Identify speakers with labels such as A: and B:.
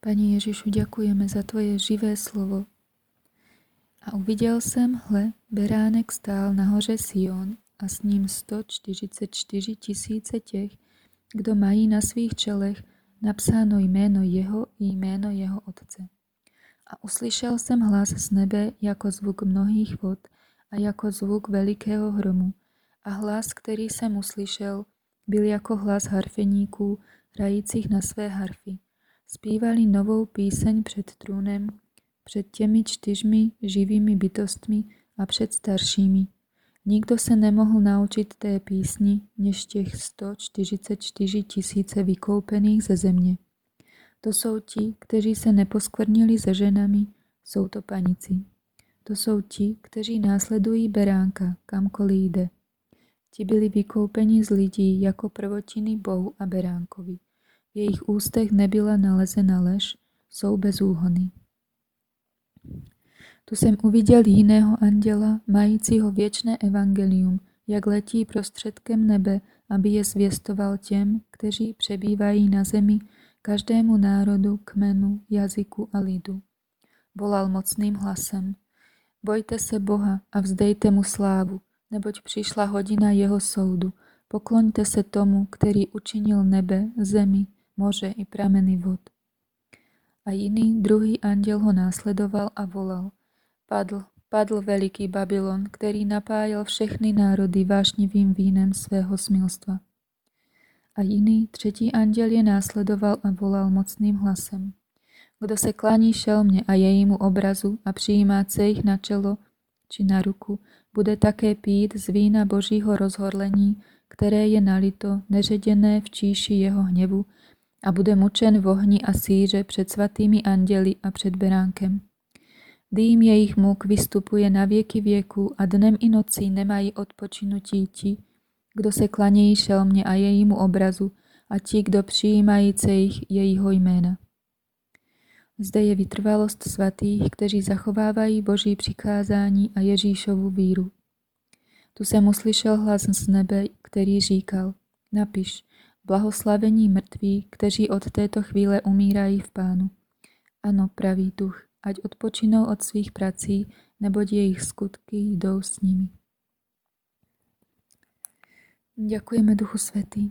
A: Pani Ježišu, ďakujeme za Tvoje živé slovo. A uviděl jsem, hle, beránek stál na hoře Sion a s ním 144 tisíce těch, kdo mají na svých čelech napsáno jméno jeho i jméno jeho otce. A uslyšel jsem hlas z nebe jako zvuk mnohých vod a jako zvuk velikého hromu. A hlas, který jsem uslyšel, byl jako hlas harfeníků, hrajících na své harfy. Zpívali novou píseň před trůnem, před těmi čtyřmi živými bytostmi a před staršími. Nikdo se nemohl naučit té písni, než těch 144 tisíce vykoupených ze země. To jsou ti, kteří se neposkvrnili se ženami, jsou to panici. To jsou ti, kteří následují beránka, kamkoliv jde. Ti byli vykoupeni z lidí jako prvotiny Bohu a beránkovi. Jejich ústech nebyla nalezena lež, jsou bezúhony. Tu jsem uviděl jiného anděla, majícího věčné evangelium, jak letí prostředkem nebe, aby je zvěstoval těm, kteří přebývají na zemi, každému národu, kmenu, jazyku a lidu. Volal mocným hlasem. Bojte se Boha a vzdejte mu slávu, neboť přišla hodina jeho soudu. Pokloňte se tomu, který učinil nebe, zemi, moře i prameny vod. A jiný, druhý anděl ho následoval a volal. Padl, padl veliký Babylon, který napájel všechny národy vášnivým vínem svého smilstva. A jiný, třetí anděl je následoval a volal mocným hlasem. Kdo se klaní šelmě a jejímu obrazu a přijímá jich na čelo či na ruku, bude také pít z vína božího rozhorlení, které je nalito, neředěné v číši jeho hněvu, a bude mučen v ohni a síře před svatými anděli a před beránkem. Dým jejich muk vystupuje na věky věku a dnem i nocí nemají odpočinutí ti, kdo se klanějí šelmě a jejímu obrazu a ti, kdo přijímají jejich jejího jména. Zde je vytrvalost svatých, kteří zachovávají Boží přikázání a Ježíšovu víru. Tu jsem uslyšel hlas z nebe, který říkal, napiš, blahoslavení mrtví, kteří od této chvíle umírají v pánu. Ano, pravý duch, ať odpočinou od svých prací, neboť jejich skutky jdou s nimi. Ďakujeme Duchu Svetý.